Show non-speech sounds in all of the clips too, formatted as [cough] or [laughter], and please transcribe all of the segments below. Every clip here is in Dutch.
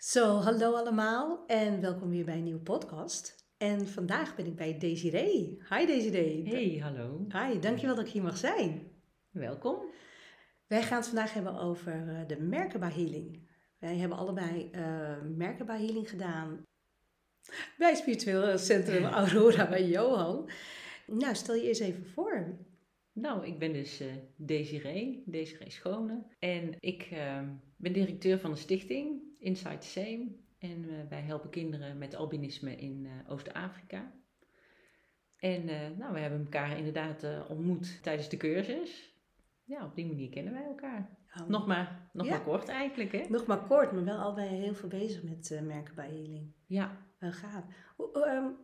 Zo, hallo allemaal en welkom weer bij een nieuwe podcast. En vandaag ben ik bij Desiree. Hi Desiree. Hey, hallo. Hi, dankjewel dat ik hier mag zijn. Welkom. Wij gaan het vandaag hebben over eh, de Merkaba Healing. Wij hebben allebei uh, Merkaba Healing gedaan bij Spiritueel Centrum [laughs] Aurora bij Johan. Nou, stel je eens even voor. Nou, ik ben dus uh, Desiree, Desiree Schone. En ik uh, ben directeur van de stichting Inside the Same. En uh, wij helpen kinderen met albinisme in Oost-Afrika. En nou, we hebben elkaar inderdaad ontmoet tijdens de cursus. Ja, op die manier kennen wij elkaar. Oh. Nog, maar, nog ja. maar kort eigenlijk, hè? Nog maar kort, maar wel allebei heel veel bezig met merken bij healing. Ja. Wel gaaf. Um,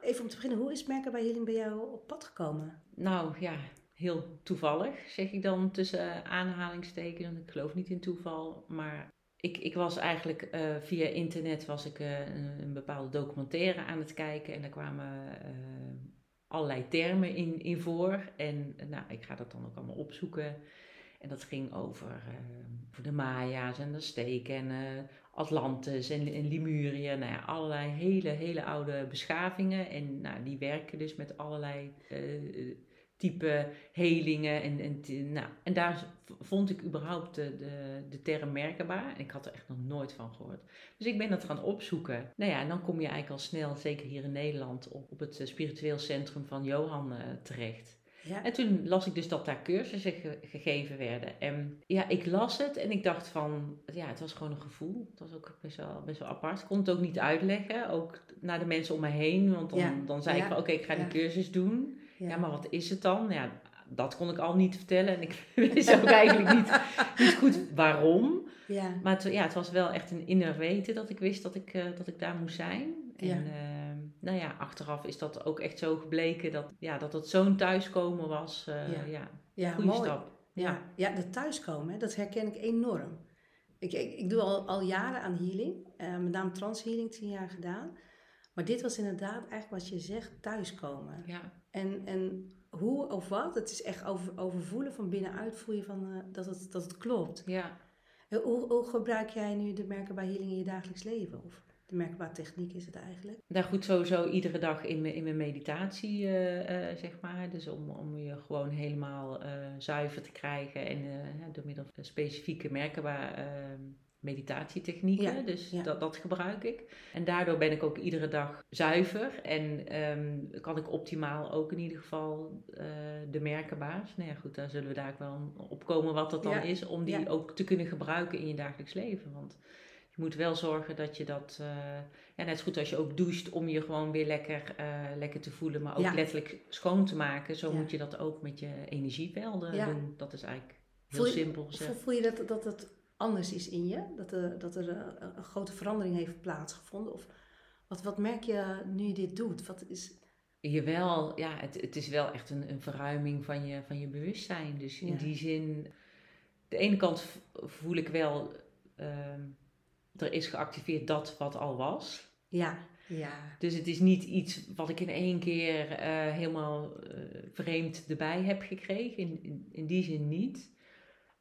even om te beginnen, hoe is merken bij healing bij jou op pad gekomen? Nou ja, heel toevallig, zeg ik dan tussen aanhalingstekens. Ik geloof niet in toeval, maar ik, ik was eigenlijk uh, via internet was ik, uh, een, bepaalde documentaire aan het kijken en daar kwamen uh, allerlei termen in, in voor. En nou, ik ga dat dan ook allemaal opzoeken. En dat ging over, over de Maya's en de Steken en Atlantis en, en Lemuria. Nou ja, allerlei hele, hele oude beschavingen. En nou, die werken dus met allerlei type helingen. En, en, nou, en daar vond ik überhaupt de, de, de term merkbaar. En ik had er echt nog nooit van gehoord. Dus ik ben dat gaan opzoeken. Nou ja, en dan kom je eigenlijk al snel, zeker hier in Nederland, op, op het eh, spiritueel centrum van Johan uh, terecht. Ja. En toen las ik dus dat daar cursussen gegeven werden. En ja, ik las het en ik dacht van, ja, het was gewoon een gevoel. Het was ook best wel, best wel apart. Ik kon het ook niet uitleggen, ook naar de mensen om me heen. Want dan, dan zei ik van, oké, ik ga die cursus doen. Ja. maar wat is het dan? Ja, dat kon ik al niet vertellen en ik [laughs] wist ook eigenlijk niet, niet goed waarom. Ja. Maar het, ja, het was wel echt een inner weten dat ik wist dat ik, uh, dat ik daar moest zijn. En ja. Uh, nou ja, achteraf is dat ook echt zo gebleken dat, ja, dat het zo'n thuiskomen was. Uh, ja, ja, stap. Ja, ja dat thuiskomen, dat herken ik enorm. Ik, ik, ik doe al, al jaren aan healing, met name transhealing, tien jaar gedaan. Maar dit was inderdaad eigenlijk wat je zegt, thuiskomen. Ja. En, en hoe of wat, het is echt over, overvoelen van binnenuit voel je van, uh, dat, het, dat het klopt. Ja. Hoe, hoe gebruik jij nu de merkenbaar healing in je dagelijks leven? Of de merkbare techniek is het eigenlijk? Nou goed, sowieso iedere dag in mijn, in mijn meditatie, uh, uh, zeg maar. Dus om, om je gewoon helemaal zuiver te krijgen en door middel van specifieke merkenbaar meditatietechnieken. dus Dat, dat gebruik ik. En daardoor ben ik ook iedere dag zuiver. En ehm, kan ik optimaal ook in ieder geval uh, de merkenbaas. Nou ja, goed, daar zullen we daar ook wel op komen wat dat dan is. Om die ook te kunnen gebruiken in je dagelijks leven. Want je moet wel zorgen dat je dat... Uh, ja, net zo goed als je ook doucht om je gewoon weer lekker, uh, lekker te voelen. Maar ook letterlijk schoon te maken. Zo moet je dat ook met je energievelden doen. Dat is eigenlijk heel simpel gezegd. Voel je dat, dat het anders is in je? Dat er, dat er een, een grote verandering heeft plaatsgevonden? Of wat, wat merk je nu je dit doet? Wat is... Jawel, ja, het, het is wel echt een, een verruiming van je, van je bewustzijn. Dus in die zin, de ene kant voel ik wel, uh, er is geactiveerd dat wat al was. Ja, ja. Dus het is niet iets wat ik in één keer uh, helemaal uh, vreemd erbij heb gekregen. In, in, in, die zin niet.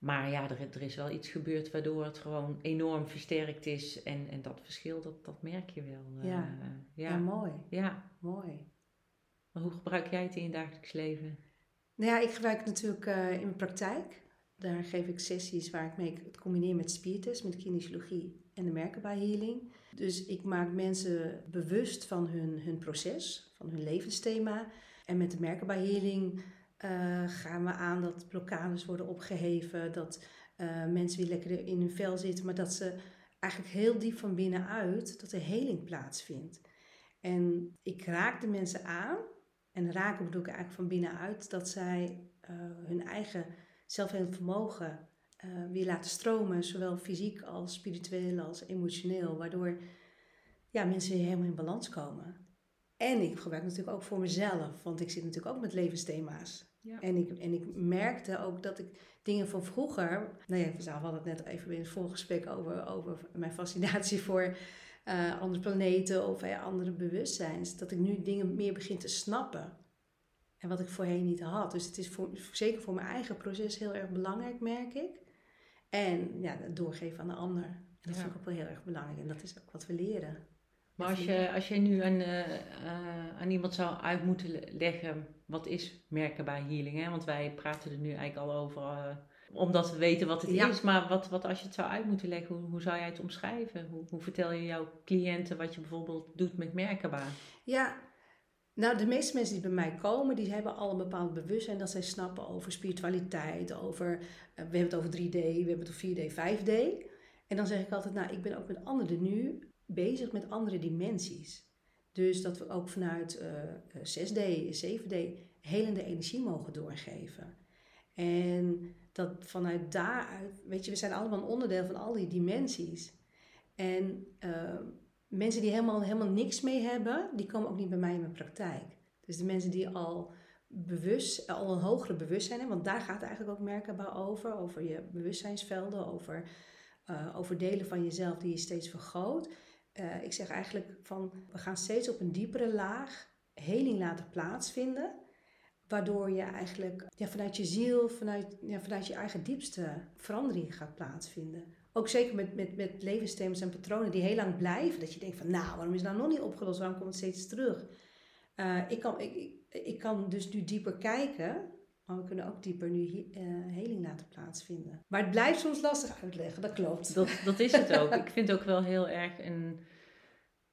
Maar ja, er, er, is wel iets gebeurd waardoor het gewoon enorm versterkt is. En, en dat verschil, dat, dat merk je wel. Ja. Uh, ja. ja. mooi. Ja. Mooi. Maar hoe gebruik jij het in je dagelijks leven? Nou ja, ik gebruik het natuurlijk uh, in mijn praktijk. Daar geef ik sessies waar ik mee het combineer met spiritus, met kinesiologie en de merkenbaar healing. Dus ik maak mensen bewust van hun, hun proces, van hun levensthema. En met de merkenbaar healing gaan we aan dat blokkades worden opgeheven, dat uh, mensen weer lekker in hun vel zitten, maar dat ze eigenlijk heel diep van binnenuit, dat er heling plaatsvindt. En ik raak de mensen aan, en raken bedoel ik eigenlijk van binnenuit, dat zij uh, hun eigen zelfhelend vermogen weer laten stromen, zowel fysiek als spiritueel als emotioneel, waardoor ja, mensen weer helemaal in balans komen. En ik gebruik natuurlijk ook voor mezelf, want ik zit natuurlijk ook met levensthema's. Ja. En, ik, en ik merkte ook dat ik dingen van vroeger. Nou ja, we hadden het net even in het voorgesprek over, over mijn fascinatie [laughs] voor uh, andere planeten of uh, andere bewustzijns. Dat ik nu dingen meer begin te snappen. En wat ik voorheen niet had. Dus het is voor, zeker voor mijn eigen proces heel erg belangrijk, merk ik. En ja, doorgeven aan de ander. En dat vind ik ook wel heel erg belangrijk. En dat is ook wat we leren. Maar als je, als je nu aan, uh, aan iemand zou uit moeten leggen, wat is merkenbaar healing? Hè? Want wij praten er nu eigenlijk al over, uh, omdat we weten wat het is. Maar wat, wat als je het zou uit moeten leggen, hoe, hoe zou jij het omschrijven? Hoe, hoe vertel je jouw cliënten wat je bijvoorbeeld doet met merkenbaar? Ja, nou, de meeste mensen die bij mij komen, die hebben al een bepaald bewustzijn dat zij snappen over spiritualiteit, over, we hebben het over 3D, we hebben het over 4D, 5D. En dan zeg ik altijd, nou, ik ben ook met anderen nu bezig met andere dimensies. Dus dat we ook vanuit uh, 6D, 7D helende energie mogen doorgeven. En dat vanuit daaruit, weet je, we zijn allemaal een onderdeel van al die dimensies. En uh, mensen die helemaal, helemaal niks mee hebben, die komen ook niet bij mij in mijn praktijk. Dus de mensen die al bewust, al een hogere bewustzijn hebben, want daar gaat het eigenlijk ook merkenbaar over, over je bewustzijnsvelden, over, uh, over delen van jezelf die je steeds vergroot. Uh, ik zeg eigenlijk van, we gaan steeds op een diepere laag heling laten plaatsvinden, waardoor je eigenlijk ja, vanuit je ziel, vanuit, ja, vanuit je eigen diepste verandering gaat plaatsvinden. Ook zeker met, met, met levensthema's en patronen die heel lang blijven. Dat je denkt van, nou, waarom is het nou nog niet opgelost? Waarom komt het steeds terug? Uh, ik, kan, ik, ik, kan dus nu dieper kijken. Maar we kunnen ook dieper nu uh, heling laten plaatsvinden. Maar het blijft soms lastig uitleggen, dat klopt. Dat, dat is het ook. [laughs] ik vind het ook wel heel erg een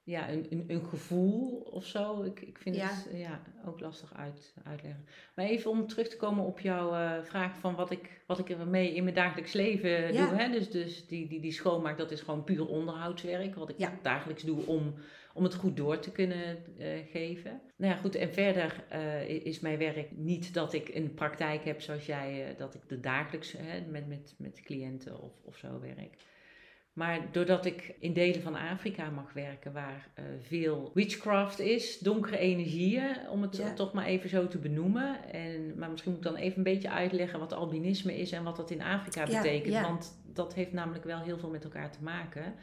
ja, een, een, een, gevoel of zo. Ik, ik vind het ja, ook lastig uit, uitleggen. Maar even om terug te komen op jouw uh, vraag van wat ik, wat ik ermee in mijn dagelijks leven doe. Hè? Dus, dus die, die, die schoonmaak, dat is gewoon puur onderhoudswerk. Wat ik dagelijks doe om, om het goed door te kunnen uh, geven. Nou ja, goed. En verder uh, is mijn werk niet dat ik een praktijk heb zoals jij, dat ik de dagelijks met, met, met cliënten of, of zo werk. Maar doordat ik in delen van Afrika mag werken waar uh, veel witchcraft is, donkere energieën, om het toch maar even zo te benoemen. En, maar misschien moet ik dan even een beetje uitleggen wat albinisme is en wat dat in Afrika betekent. Ja. Want dat heeft namelijk wel heel veel met elkaar te maken.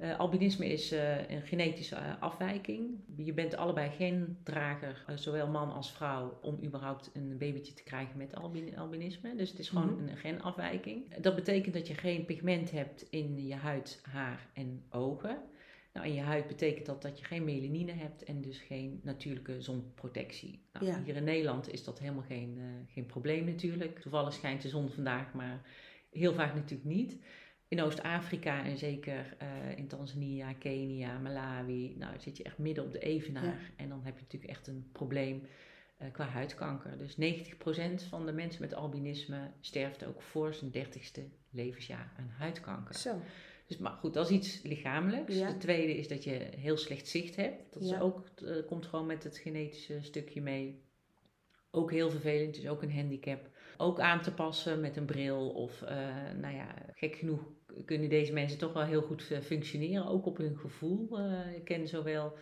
Uh, albinisme is uh, een genetische uh, afwijking. Je bent allebei geen drager, zowel man als vrouw, om überhaupt een babytje te krijgen met albin albinisme. Dus het is gewoon mm -hmm. een genafwijking. Dat betekent dat je geen pigment hebt in je huid, haar en ogen. Nou, in je huid betekent dat dat je geen melanine hebt en dus geen natuurlijke zonprotectie. Nou, ja. Hier in Nederland is dat helemaal geen, geen probleem natuurlijk. Toevallig schijnt de zon vandaag, maar heel vaak natuurlijk niet in Oost-Afrika en zeker uh, in Tanzania, Kenia, Malawi, nou zit je echt midden op de evenaar. Ja. En dan heb je natuurlijk echt een probleem uh, qua huidkanker. Dus 90% van de mensen met albinisme sterft ook voor zijn 30ste levensjaar aan huidkanker. Zo. Dus, maar goed, dat is iets lichamelijks. Ja. De tweede is dat je heel slecht zicht hebt. Dat is ook, uh, komt gewoon met het genetische stukje mee. Ook heel vervelend, is ook een handicap. Ook aan te passen met een bril of, nou ja, gek genoeg kunnen deze mensen toch wel heel goed eh, functioneren, ook op hun gevoel. Uh, ik ken zowel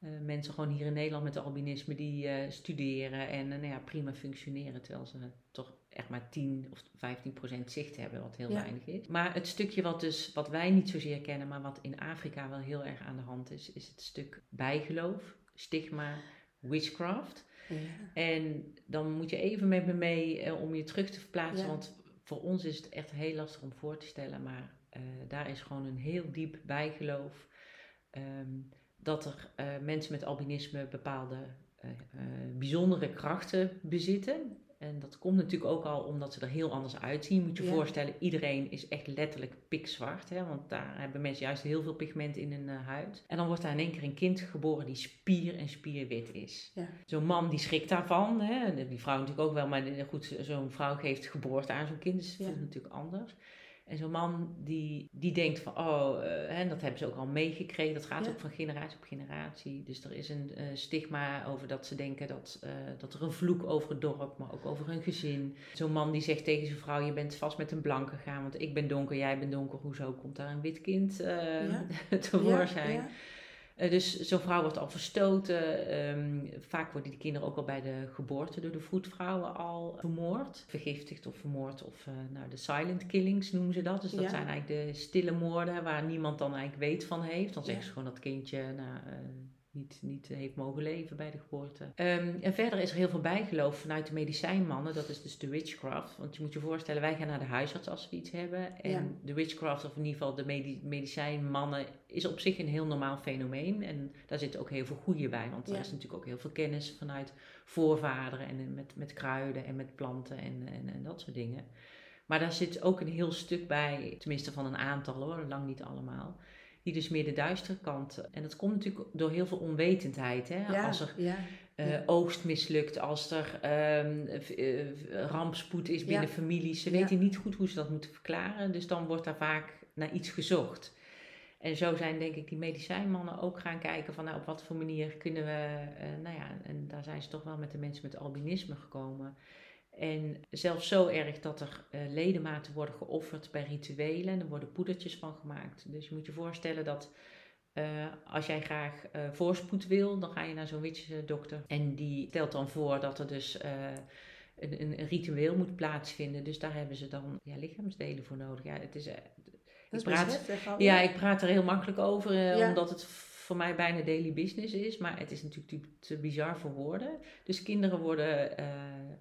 uh, mensen gewoon hier in Nederland met albinisme die studeren en nou ja, prima functioneren, terwijl ze toch echt maar 10 of 15 procent zicht hebben, wat heel ja. weinig is. Maar het stukje wat, dus, wat wij niet zozeer kennen, maar wat in Afrika wel heel erg aan de hand is, is het stuk bijgeloof, stigma, witchcraft. Ja. En dan moet je even met me mee om je terug te verplaatsen, want voor ons is het echt heel lastig om voor te stellen, maar uh, daar is gewoon een heel diep bijgeloof um, dat er uh, mensen met albinisme bepaalde uh, bijzondere krachten bezitten. En dat komt natuurlijk ook al omdat ze er heel anders uitzien. Moet je je ja. voorstellen, iedereen is echt letterlijk pikzwart. Hè? Want daar hebben mensen juist heel veel pigment in hun huid. En dan wordt daar in één keer een kind geboren die spier en spierwit is. Ja. Zo'n man die schrikt daarvan. Hè? Die vrouw natuurlijk ook wel. Maar goed, zo'n vrouw geeft geboorte aan zo'n kind. Dus dat ja. is natuurlijk anders. En zo'n man die, die denkt van, oh, uh, en dat hebben ze ook al meegekregen. Dat gaat ja. ook van generatie op generatie. Dus er is een uh, stigma over dat ze denken dat, uh, dat er een vloek over het dorp, maar ook over hun gezin. Zo'n man die zegt tegen zijn vrouw, je bent vast met een blank gegaan, want ik ben donker, jij bent donker. Hoezo komt daar een wit kind ja. [laughs] tevoorschijn? Ja, uh, dus zo'n vrouw wordt al verstoten. Um, vaak worden die kinderen ook al bij de geboorte door de voetvrouwen al vermoord. Vergiftigd of vermoord. Of uh, nou, de silent killings noemen ze dat. Dus dat ja. zijn eigenlijk de stille moorden waar niemand dan eigenlijk weet van heeft. Dan zeggen ze gewoon dat kindje nou, uh, niet, niet heeft mogen leven bij de geboorte. Ehm, en verder is er heel veel bijgeloof vanuit de medicijnmannen. Dat is dus de witchcraft. Want je moet je voorstellen, wij gaan naar de huisarts als we iets hebben. En de witchcraft, of in ieder geval de medicijnmannen, is op zich een heel normaal fenomeen. En daar zit ook heel veel goede bij. Want er is natuurlijk ook heel veel kennis vanuit voorvaderen. En met, met kruiden en met planten en, en, en dat soort dingen. Maar daar zit ook een heel stuk bij, tenminste van een aantal hoor, lang niet allemaal die dus meer de duistere kant. En dat komt natuurlijk door heel veel onwetendheid. Hè? als er eh, oogst mislukt, als er um, rampspoed is binnen families. Ze weten niet goed hoe ze dat moeten verklaren. Dus dan wordt daar vaak naar iets gezocht. En zo zijn denk ik die medicijnmannen ook gaan kijken van nou, op wat voor manier kunnen we, uh, nou ja, en daar zijn ze toch wel met de mensen met albinisme gekomen. En zelfs zo erg dat er uh, ledematen worden geofferd bij rituelen. En er worden poedertjes van gemaakt. Dus je moet je voorstellen dat uh, als jij graag uh, voorspoed wil, dan ga je naar zo'n witchdokter. En die stelt dan voor dat er dus een, een, ritueel moet plaatsvinden. Dus daar hebben ze dan ja, lichaamsdelen voor nodig. Ja, het is, ik praat, ja, ik praat er heel makkelijk over, omdat het voor mij bijna daily business is. Maar het is natuurlijk te bizar voor woorden. Dus kinderen worden uh,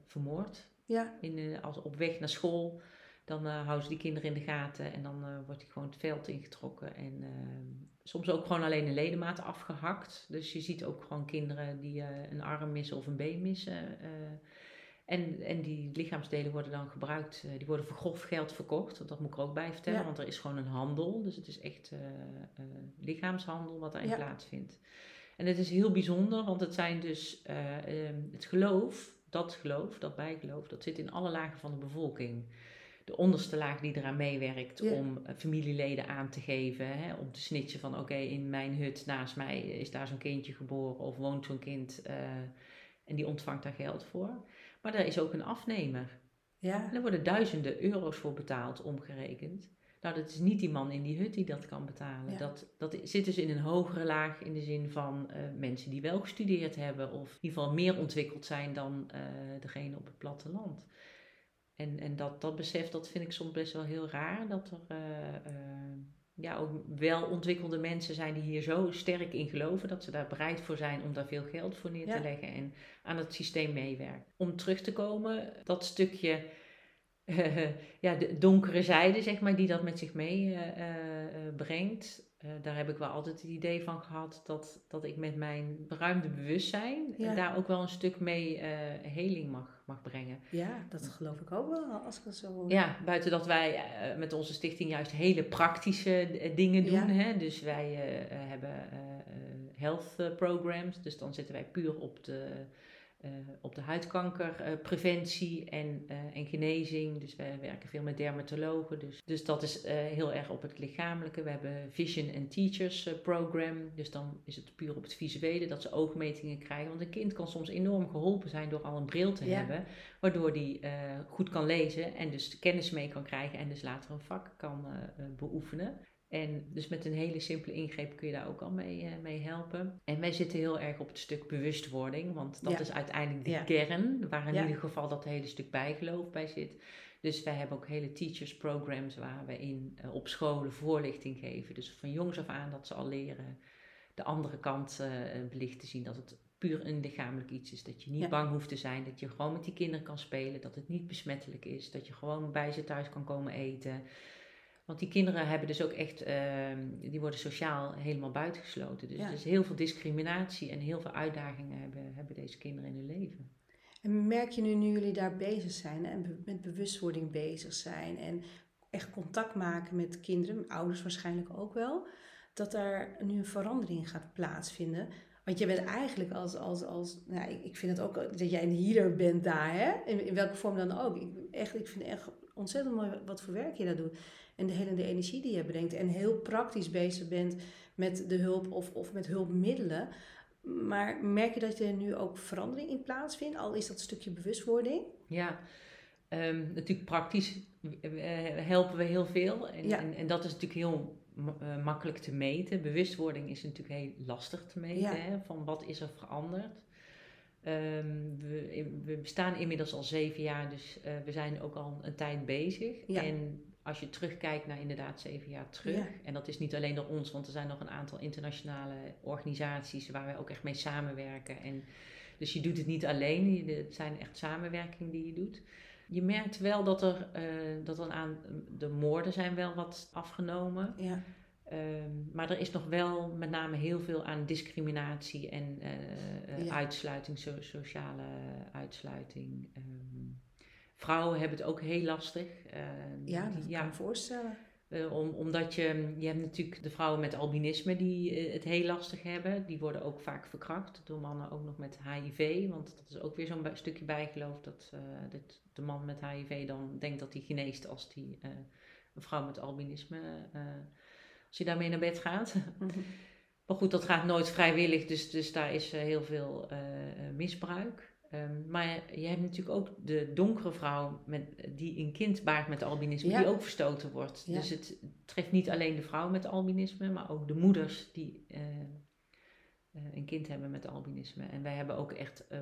vermoord. Ja. In, uh, als op weg naar school. Dan uh, houden ze die kinderen in de gaten. En dan wordt die gewoon het veld ingetrokken. En soms ook gewoon alleen een ledemaat afgehakt. Dus je ziet ook gewoon kinderen die een arm missen of een been missen. En, en die lichaamsdelen worden dan gebruikt, uh, die worden voor grof geld verkocht. Dat moet ik er ook bij vertellen, want er is gewoon een handel. Dus het is echt uh, uh, lichaamshandel wat daarin ja. plaatsvindt. En het is heel bijzonder, want het zijn dus um, het geloof, dat geloof, dat bijgeloof, dat zit in alle lagen van de bevolking. De onderste laag die eraan meewerkt om familieleden aan te geven, hè, om te snitchen van oké, in mijn hut naast mij is daar zo'n kindje geboren of woont zo'n kind en die ontvangt daar geld voor. Maar er is ook een afnemer. Ja. En er worden duizenden euro's voor betaald, omgerekend. Nou, dat is niet die man in die hut die dat kan betalen. Dat, dat zit dus in een hogere laag in de zin van uh, mensen die wel gestudeerd hebben of in ieder geval meer ontwikkeld zijn dan uh, degene op het platteland. En, en dat, dat besef, dat vind ik soms best wel heel raar. Dat er uh, ja, ook wel ontwikkelde mensen zijn die hier zo sterk in geloven dat ze daar bereid voor zijn om daar veel geld voor neer te leggen en aan het systeem meewerken. Om terug te komen, dat stukje, [laughs] ja, de donkere zijde, zeg maar, die dat met zich meebrengt. Uh, uh, brengt. Uh, daar heb ik wel altijd het idee van gehad dat, dat ik met mijn beruimde bewustzijn daar ook wel een stuk mee heling mag, mag brengen. Ja, dat geloof ik ook wel als ik dat zo. Ja, buiten dat wij uh, met onze stichting juist hele praktische dingen doen. Ja. Hè? Dus wij hebben health programs, dus dan zitten wij puur op de op de huidkankerpreventie uh, en, uh, en genezing. Dus wij werken veel met dermatologen. Dus, dus dat is heel erg op het lichamelijke. We hebben Vision and Teachers program. Dus dan is het puur op het visuele dat ze oogmetingen krijgen. Want een kind kan soms enorm geholpen zijn door al een bril te ja. hebben. Waardoor die goed kan lezen en dus kennis mee kan krijgen. En dus later een vak kan beoefenen. En dus met een hele simpele ingreep kun je daar ook al mee, uh, mee helpen. En wij zitten heel erg op het stuk bewustwording, want dat is uiteindelijk de kern, waar in ja. ieder geval dat hele stuk bijgeloof bij zit. Dus wij hebben ook hele teachers programs waar we in uh, op scholen voorlichting geven. Dus van jongs af aan dat ze al leren de andere kant uh, belicht te zien. Dat het puur een lichamelijk iets is. Dat je niet bang hoeft te zijn. Dat je gewoon met die kinderen kan spelen. Dat het niet besmettelijk is. Dat je gewoon bij ze thuis kan komen eten. Want die kinderen hebben dus ook echt, uh, die worden sociaal helemaal buitengesloten. Dus er is heel veel discriminatie en heel veel uitdagingen hebben, hebben deze kinderen in hun leven. En merk je nu, nu jullie daar bezig zijn en met bewustwording bezig zijn en echt contact maken met kinderen, ouders waarschijnlijk ook wel, dat daar nu een verandering gaat plaatsvinden? Want je bent eigenlijk als, als, als nou, ik, ik vind het ook dat jij een healer bent daar, hè? In, in welke vorm dan ook. Ik, echt, ik vind het echt ontzettend mooi wat voor werk je daar doet en de hele de energie die je brengt. En heel praktisch bezig bent met de hulp of, of met hulpmiddelen. Maar merk je dat er nu ook verandering in plaatsvindt, al is dat stukje bewustwording? Ja, um, natuurlijk praktisch helpen we heel veel. En, en, en, dat is natuurlijk heel uh, makkelijk te meten. Bewustwording is natuurlijk heel lastig te meten. Ja. Hè, van wat is er veranderd? Um, we, we bestaan inmiddels al zeven jaar, dus uh, we zijn ook al een tijd bezig. Ja. En als je terugkijkt naar inderdaad zeven jaar terug. Ja. En dat is niet alleen door ons, want er zijn nog een aantal internationale organisaties waar wij ook echt mee samenwerken. En dus je doet het niet alleen, je- het zijn echt samenwerkingen die je doet. Je merkt wel dat er, eh, dat er aan de moorden zijn wel wat afgenomen. Ja, Ehm, maar er is nog wel met name heel veel aan discriminatie en eh, eh, Ja. uitsluiting, so- sociale uitsluiting. Ehm, vrouwen hebben het ook heel lastig. Ehm, ja dat kan ik me voorstellen. eh, om, omdat je, je hebt natuurlijk de vrouwen met albinisme die eh, het heel lastig hebben. Die worden ook vaak verkracht door mannen ook nog met HIV. Want dat is ook weer zo'n stukje bijgeloof dat, eh, dat de man met HIV dan denkt dat hij geneest als die, een vrouw met albinisme, als je daarmee naar bed gaat. [laughs] Mhm. Maar goed, dat gaat nooit vrijwillig, dus, dus daar is heel veel misbruik. Ehm, maar je hebt natuurlijk ook de donkere vrouw met, die een kind baart met albinisme, Ja. die ook verstoten wordt. Ja. Dus het treft niet alleen de vrouw met albinisme, maar ook de moeders die eh, eh, een kind hebben met albinisme. En wij hebben ook echt eh,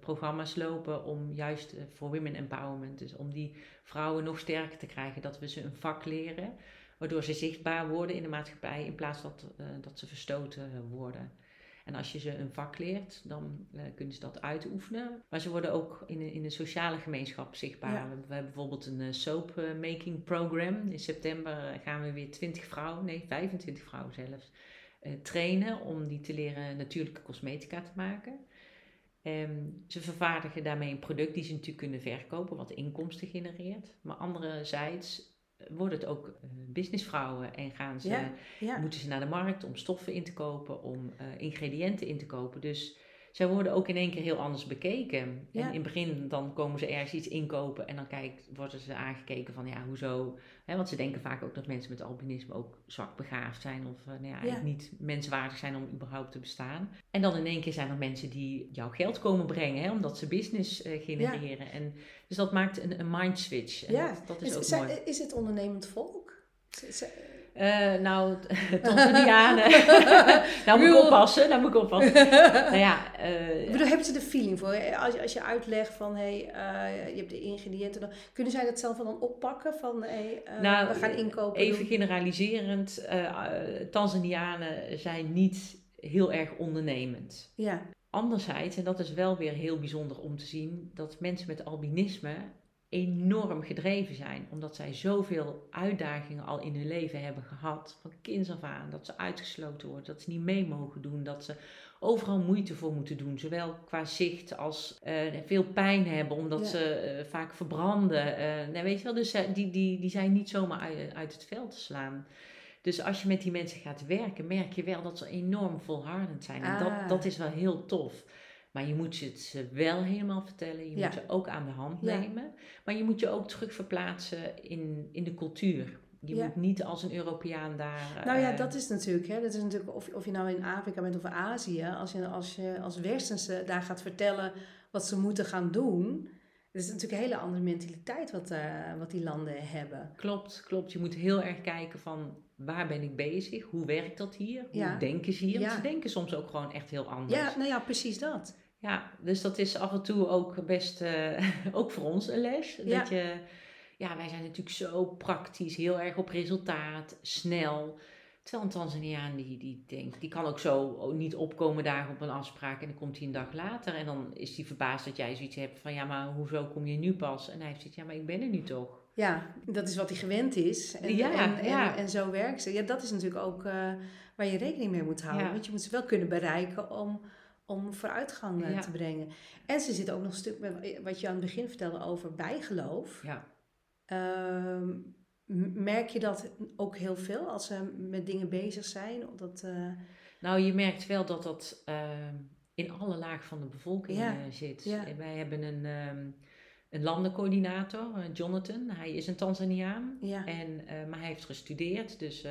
programma's lopen om juist voor women empowerment, dus om die vrouwen nog sterker te krijgen, dat we ze een vak leren, waardoor ze zichtbaar worden in de maatschappij in plaats dat, dat ze verstoten worden. En als je ze een vak leert, dan eh, kunnen ze dat uitoefenen. Maar ze worden ook in in de sociale gemeenschap zichtbaar. Ja. We, we hebben bijvoorbeeld een eh, soap eh, making program. In september gaan we weer 20 vrouwen, nee 25 vrouwen zelfs, trainen om die te leren natuurlijke cosmetica te maken. Ehm, ze vervaardigen daarmee een product die ze natuurlijk kunnen verkopen, wat inkomsten genereert. Maar anderzijds worden het ook eh, businessvrouwen en gaan ze Ja, ja. moeten ze naar de markt om stoffen in te kopen, om eh, ingrediënten in te kopen. Dus zij worden ook in één keer heel anders bekeken. Ja. En in het begin dan komen ze ergens iets inkopen en dan kijkt, worden ze aangekeken van ja, hoezo? Hè, want ze denken vaak ook dat mensen met albinisme ook zwak begaafd zijn of eh, nou ja, eigenlijk niet menswaardig zijn om überhaupt te bestaan. En dan in één keer zijn er mensen die jouw geld komen brengen, hè, omdat ze business eh, genereren. En, dus dat maakt een, een mind switch. En Ja. dat, dat is Is, ook mooi. is het ondernemend volk? Z- Eh, nou, [laughs] Tanzanianen. [laughs] nou moet ik oppassen, nou moet ik oppassen. [laughs] nou ja, eh, Ik bedoel, hebben ze er feeling voor? Als je, als je uitlegt van, hé, hey, je hebt de ingrediënten, dan, kunnen zij dat zelf wel dan oppakken? Van, hé, eh, Nou, we gaan inkopen. even doen. generaliserend, eh, eh, Tanzanianen zijn niet heel erg ondernemend. Ja, Anderzijds, en dat is wel weer heel bijzonder om te zien, dat mensen met albinisme enorm gedreven zijn. Omdat zij zoveel uitdagingen al in hun leven hebben gehad, van kinds af aan. Dat ze uitgesloten worden, dat ze niet mee mogen doen, dat ze overal moeite voor moeten doen. Zowel qua zicht als eh, veel pijn hebben, omdat Ja. ze eh, vaak verbranden. eh, nou, weet je wel, dus die, die, die zijn niet zomaar uit, uit het veld te slaan. Dus als je met die mensen gaat werken, merk je wel dat ze enorm volhardend zijn. En Ah. dat, dat is wel heel tof. Maar je moet het ze wel helemaal vertellen. Je Ja. moet ze ook aan de hand Ja. nemen. Maar je moet je ook terug verplaatsen in, in de cultuur. Je Ja. moet niet als een Europeaan daar... nou ja, eh, dat is natuurlijk, hè, dat is natuurlijk of, of je nou in Afrika bent of Azië, als je als, je als Westerse daar gaat vertellen wat ze moeten gaan doen, het is natuurlijk een hele andere mentaliteit wat, eh, wat die landen hebben. Klopt, klopt. Je moet heel erg kijken van waar ben ik bezig? Hoe werkt dat hier? Hoe Ja. denken ze hier? Want Ja. ze denken soms ook gewoon echt heel anders. Ja, nou ja, precies dat. Ja, dus dat is af en toe ook best, eh, [laughs] ook voor ons een les. Ja. Dat je, ja, wij zijn natuurlijk zo praktisch, heel erg op resultaat, snel. Terwijl een Tanzaniaan die, die denkt, die kan ook zo niet opkomen daar op een afspraak en dan komt hij een dag later. En dan is hij verbaasd dat jij zoiets hebt van, ja, maar hoezo kom je nu pas? En hij zoiets, ja, maar ik ben er nu toch. Ja, dat is wat hij gewend is. En, Ja, en, en, ja. en zo werkt ze. Ja, dat is natuurlijk ook eh, waar je rekening mee moet houden. Ja. Want je moet ze wel kunnen bereiken om, om vooruitgang eh, Ja. te brengen. En ze zitten ook nog een stuk met wat je aan het begin vertelde over bijgeloof. Ja. Ehm, merk je dat ook heel veel als ze met dingen bezig zijn? Dat, eh, Nou, je merkt wel dat dat ehm, in alle lagen van de bevolking Ja, eh, zit. ja. En Wij hebben een, ehm, een landencoördinator, eh, Jonathan. Hij is een Tanzaniaan. En, eh, maar hij heeft gestudeerd, dus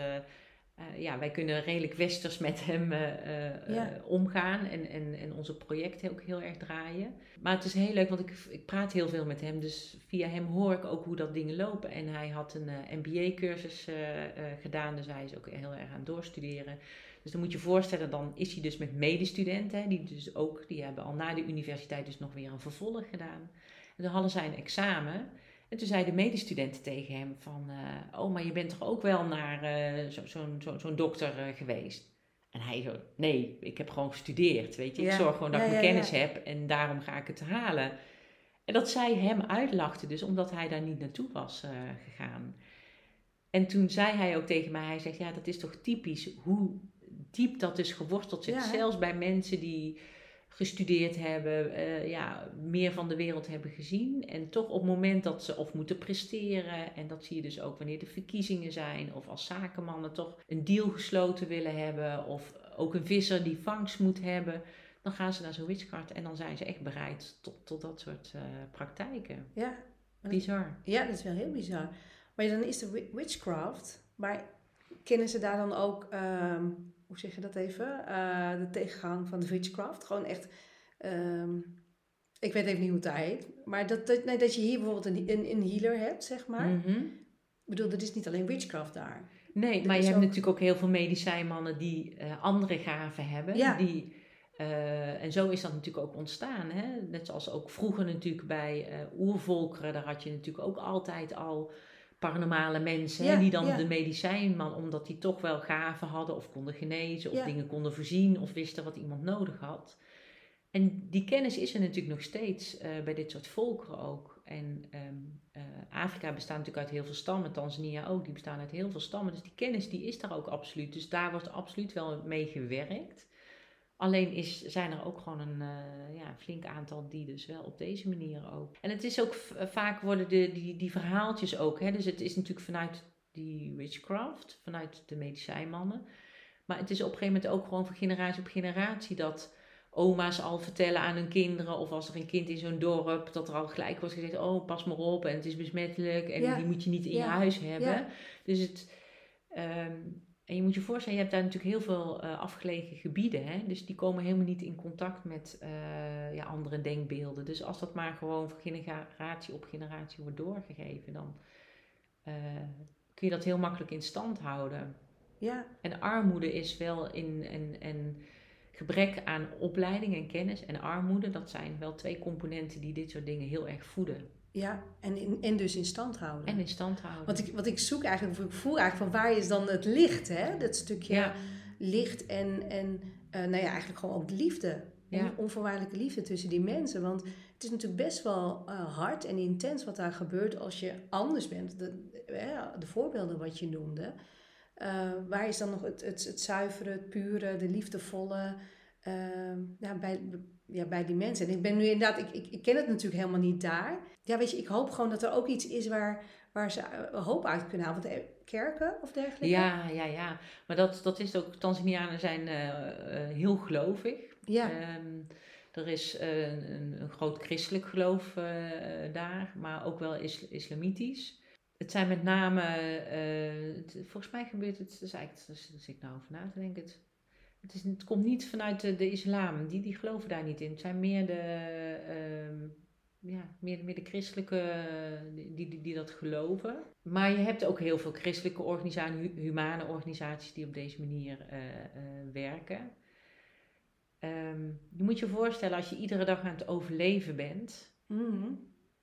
eh, ja, wij kunnen redelijk westers met hem eh, eh, Ja. omgaan en, en, en onze projecten ook heel erg draaien. Maar het is heel leuk, want ik, ik praat heel veel met hem, dus via hem hoor ik ook hoe dat dingen lopen. En hij had een MBA-cursus gedaan, dus hij is ook heel erg aan het doorstuderen. Dus dan moet je je voorstellen, dan is hij dus met medestudenten, die dus ook, die hebben al na de universiteit dus nog weer een vervolg gedaan. En dan hadden zij een examen. En toen zeiden medestudenten tegen hem van, eh, oh, maar je bent toch ook wel naar eh, zo'n zo, zo, zo dokter eh, geweest? En hij zo, nee, ik heb gewoon gestudeerd, weet je. Ik zorg gewoon dat Ja, ik mijn ja, kennis heb en daarom ga ik het halen. En dat zij hem uitlachte dus, omdat hij daar niet naartoe was gegaan. En toen zei hij ook tegen mij, hij zegt, ja, dat is toch typisch hoe diep dat dus geworteld zit. Zelfs bij mensen die gestudeerd hebben, eh, ja, meer van de wereld hebben gezien. En toch op het moment dat ze of moeten presteren, en dat zie je dus ook wanneer de verkiezingen zijn, of als zakenmannen toch een deal gesloten willen hebben, of ook een visser die vangst moet hebben, dan gaan ze naar zo'n witchcraft en dan zijn ze echt bereid tot, tot dat soort eh, praktijken. Ja. Bizar. Ja, dat is wel heel bizar. Maar dan is de wi- witchcraft, maar kennen ze daar dan ook, ehm, hoe zeg je dat even, Eh, de tegengang van de witchcraft? Gewoon echt, ehm, ik weet even niet hoe het daar heet, maar dat, dat, nee, dat je hier bijvoorbeeld een, een, een healer hebt, zeg maar. Mhm. Ik bedoel, er is niet alleen witchcraft daar. Nee, maar je hebt ook- natuurlijk ook heel veel medicijnmannen die eh, andere gaven hebben. Ja. Die, eh, en zo is dat natuurlijk ook ontstaan. Hè? Net zoals ook vroeger natuurlijk bij eh, oervolkeren, daar had je natuurlijk ook altijd al paranormale mensen. Ja, die dan ja. de medicijnman, omdat die toch wel gaven hadden of konden genezen of Ja. dingen konden voorzien of wisten wat iemand nodig had. En die kennis is er natuurlijk nog steeds eh, bij dit soort volkeren ook. En ehm, eh, Afrika bestaat natuurlijk uit heel veel stammen, Tanzania ook, die bestaan uit heel veel stammen. Dus die kennis die is daar ook absoluut. Dus daar wordt absoluut wel mee gewerkt. Alleen is, zijn er ook gewoon een eh, ja, flink aantal die dus wel op deze manier ook. En het is ook v- vaak worden de, die, die verhaaltjes ook. Hè? Dus het is natuurlijk vanuit die witchcraft, vanuit de medicijnmannen. Maar het is op een gegeven moment ook gewoon van generatie op generatie dat oma's al vertellen aan hun kinderen. Of als er een kind in zo'n dorp, dat er al gelijk wordt gezegd: Oh, pas maar op en het is besmettelijk en Ja. die moet je niet in je huis hebben. Dus het. ehm, en je moet je voorstellen, je hebt daar natuurlijk heel veel eh, afgelegen gebieden. Hè? Dus die komen helemaal niet in contact met eh, ja, andere denkbeelden. Dus als dat maar gewoon van generatie op generatie wordt doorgegeven, dan eh, kun je dat heel makkelijk in stand houden. Ja, En armoede is wel in en, en gebrek aan opleiding en kennis en armoede, dat zijn wel twee componenten die dit soort dingen heel erg voeden ja. En, in, en dus in stand houden. en in stand houden. Want ik, wat ik zoek eigenlijk, of ik voel eigenlijk van waar is dan het licht, hè? Dat stukje Ja. licht en, en eh, nou ja, eigenlijk gewoon ook liefde. Ja. Onvoorwaardelijke liefde tussen die mensen. Want het is natuurlijk best wel eh, hard en intens wat daar gebeurt als je anders bent. De, de voorbeelden wat je noemde. Eh, waar is dan nog het, het, het zuivere, het pure, de liefdevolle ja, bij, ja, bij die mensen? En ik ben nu inderdaad, ik, ik, ik ken het natuurlijk helemaal niet daar. Ja, weet je, ik hoop gewoon dat er ook iets is waar, waar ze eh, hoop uit kunnen halen. Want eh, kerken of dergelijke? Ja, ja, ja. Maar dat, dat is ook, Tanzanianen zijn eh, heel gelovig. Ja, Ehm, er is een, een groot christelijk geloof daar, maar ook wel is, islamitisch. Het zijn met name, het- volgens mij gebeurt het, is eigenlijk, daar zit ik nou over na te denken. Het, het, is, het komt niet vanuit de, de islam, die, die geloven daar niet in. Het zijn meer de, ehm, ja, meer, meer de christelijke die, die, die dat geloven. Maar je hebt ook heel veel christelijke organisaties, hu- humane organisaties die op deze manier eh, eh, werken. Ehm, je moet je voorstellen, als je iedere dag aan het overleven bent, Mhm.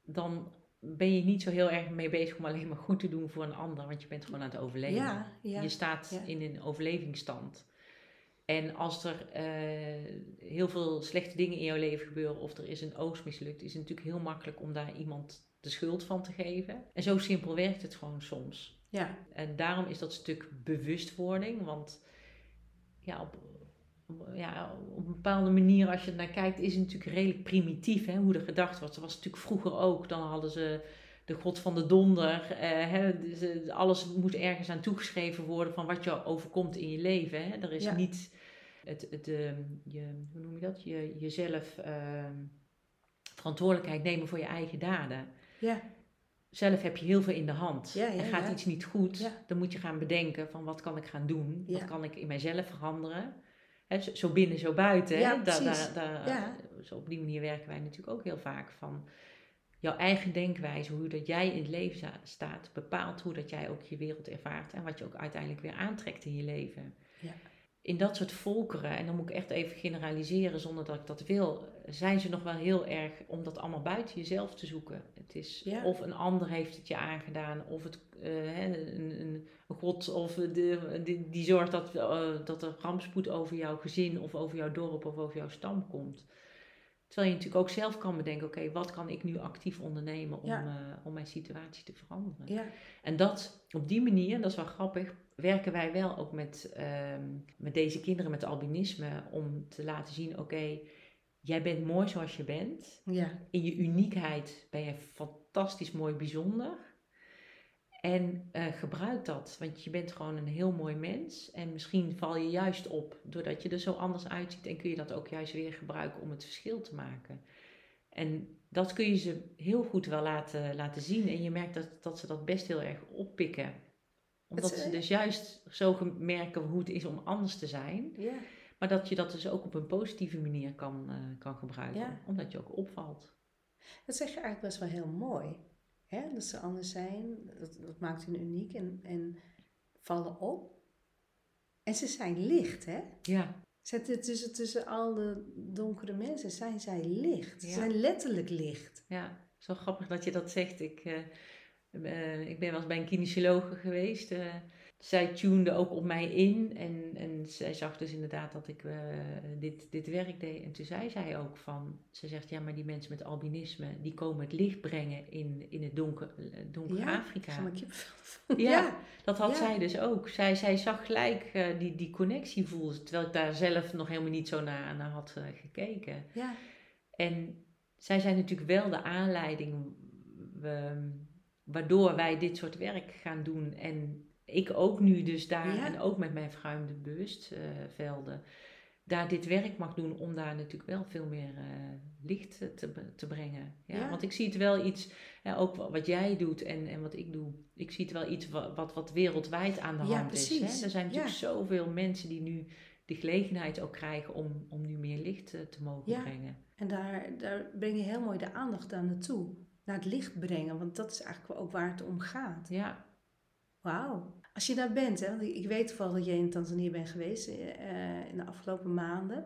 dan ben je niet zo heel erg mee bezig om alleen maar goed te doen voor een ander, want je bent gewoon aan het overleven. ja, ja. Je staat ja. in een overlevingsstand. En als er eh, heel veel slechte dingen in jouw leven gebeuren of er is een oogst mislukt, is het natuurlijk heel makkelijk om daar iemand de schuld van te geven. En zo simpel werkt het gewoon soms. ja. En daarom is dat stuk bewustwording, want ja, op, ja, op een bepaalde manier, als je er naar kijkt, is het natuurlijk redelijk primitief hè, hoe er gedacht wordt. Dat was natuurlijk vroeger ook. Dan hadden ze de god van de donder. eh, hè, dus, eh, alles moet ergens aan toegeschreven worden van wat je overkomt in je leven. Hè. Er is Ja. niet het, het, ehm, je, hoe noem je dat? Je, jezelf ehm, verantwoordelijkheid nemen voor je eigen daden ja. zelf heb je heel veel in de hand. Ja, ja, en gaat iets niet goed, dan moet je gaan bedenken van wat kan ik gaan doen? Wat kan ik in mijzelf veranderen? Zo, binnen, zo buiten. Ja, hè? Da- da- da- op die manier werken wij natuurlijk ook heel vaak van jouw eigen denkwijze, hoe dat jij in het leven sta- staat, bepaalt hoe dat jij ook je wereld ervaart en wat je ook uiteindelijk weer aantrekt in je leven. Ja. in dat soort volkeren, en dan moet ik echt even generaliseren zonder dat ik dat wil, zijn ze nog wel heel erg om dat allemaal buiten jezelf te zoeken. Het is of een ander heeft het je aangedaan, of het, uh, een, een, god of de, die, die zorgt dat, uh, dat er rampspoed over jouw gezin of over jouw dorp of over jouw stam komt. Terwijl je natuurlijk ook zelf kan bedenken, oké, wat kan ik nu actief ondernemen om, uh, om mijn situatie te veranderen? Ja. En dat op die manier, dat is wel grappig, werken wij wel ook met, ehm, met deze kinderen met albinisme om te laten zien, oké, jij bent mooi zoals je bent. Ja. In je uniekheid ben je fantastisch mooi bijzonder. En uh, gebruik dat, want je bent gewoon een heel mooi mens. En misschien val je juist op doordat je er zo anders uitziet. En kun je dat ook juist weer gebruiken om het verschil te maken. En dat kun je ze heel goed wel laten, laten zien. En je merkt dat, dat ze dat best heel erg oppikken. Omdat ze dus juist zo merken hoe het is om anders te zijn. Ja. Maar dat je dat dus ook op een positieve manier kan, uh, kan gebruiken. Omdat je ook opvalt. Dat zeg je eigenlijk best wel heel mooi. Hè? Dat ze anders zijn, dat, dat maakt hen uniek en, en vallen op. En ze zijn licht, hè? Ja. Zetten tussen, tussen al de donkere mensen zijn zij licht. Ze zijn letterlijk licht. Ja, zo grappig dat je dat zegt. Ik, uh, uh, ik ben wel eens bij een kinesiologe geweest. Uh, zij tunede ook op mij in en, en zij zag dus inderdaad dat ik uh, dit, dit werk deed. En toen zei zij ook van, ze zegt ja, maar die mensen met albinisme, die komen het licht brengen in, in het donker, donker ja, Afrika. [laughs] Ja, ja, dat had zij dus ook. Zij, zij zag gelijk uh, die, die connectie voelde, terwijl ik daar zelf nog helemaal niet zo naar, naar had uh, gekeken. Ja. En zij zijn natuurlijk wel de aanleiding waardoor wij dit soort werk gaan doen en ik ook nu dus daar Ja. en ook met mijn verruimde bewustvelden daar dit werk mag doen om daar natuurlijk wel veel meer eh, licht te, te brengen. Ja, Ja. Want ik zie het wel iets, ja, ook wa- wat jij doet en, en wat ik doe, ik zie het wel iets wat, wat, wat wereldwijd aan de Ja, hand is. Hè? Er zijn natuurlijk zoveel mensen die nu de gelegenheid ook krijgen om, om nu meer licht eh, te mogen brengen. En daar, daar breng je heel mooi de aandacht aan naartoe. Naar het licht brengen, want dat is eigenlijk ook waar het om gaat. Ja, Wauw. Als je daar bent, hè, want ik weet toevallig dat jij in Tanzania bent geweest eh, in de afgelopen maanden.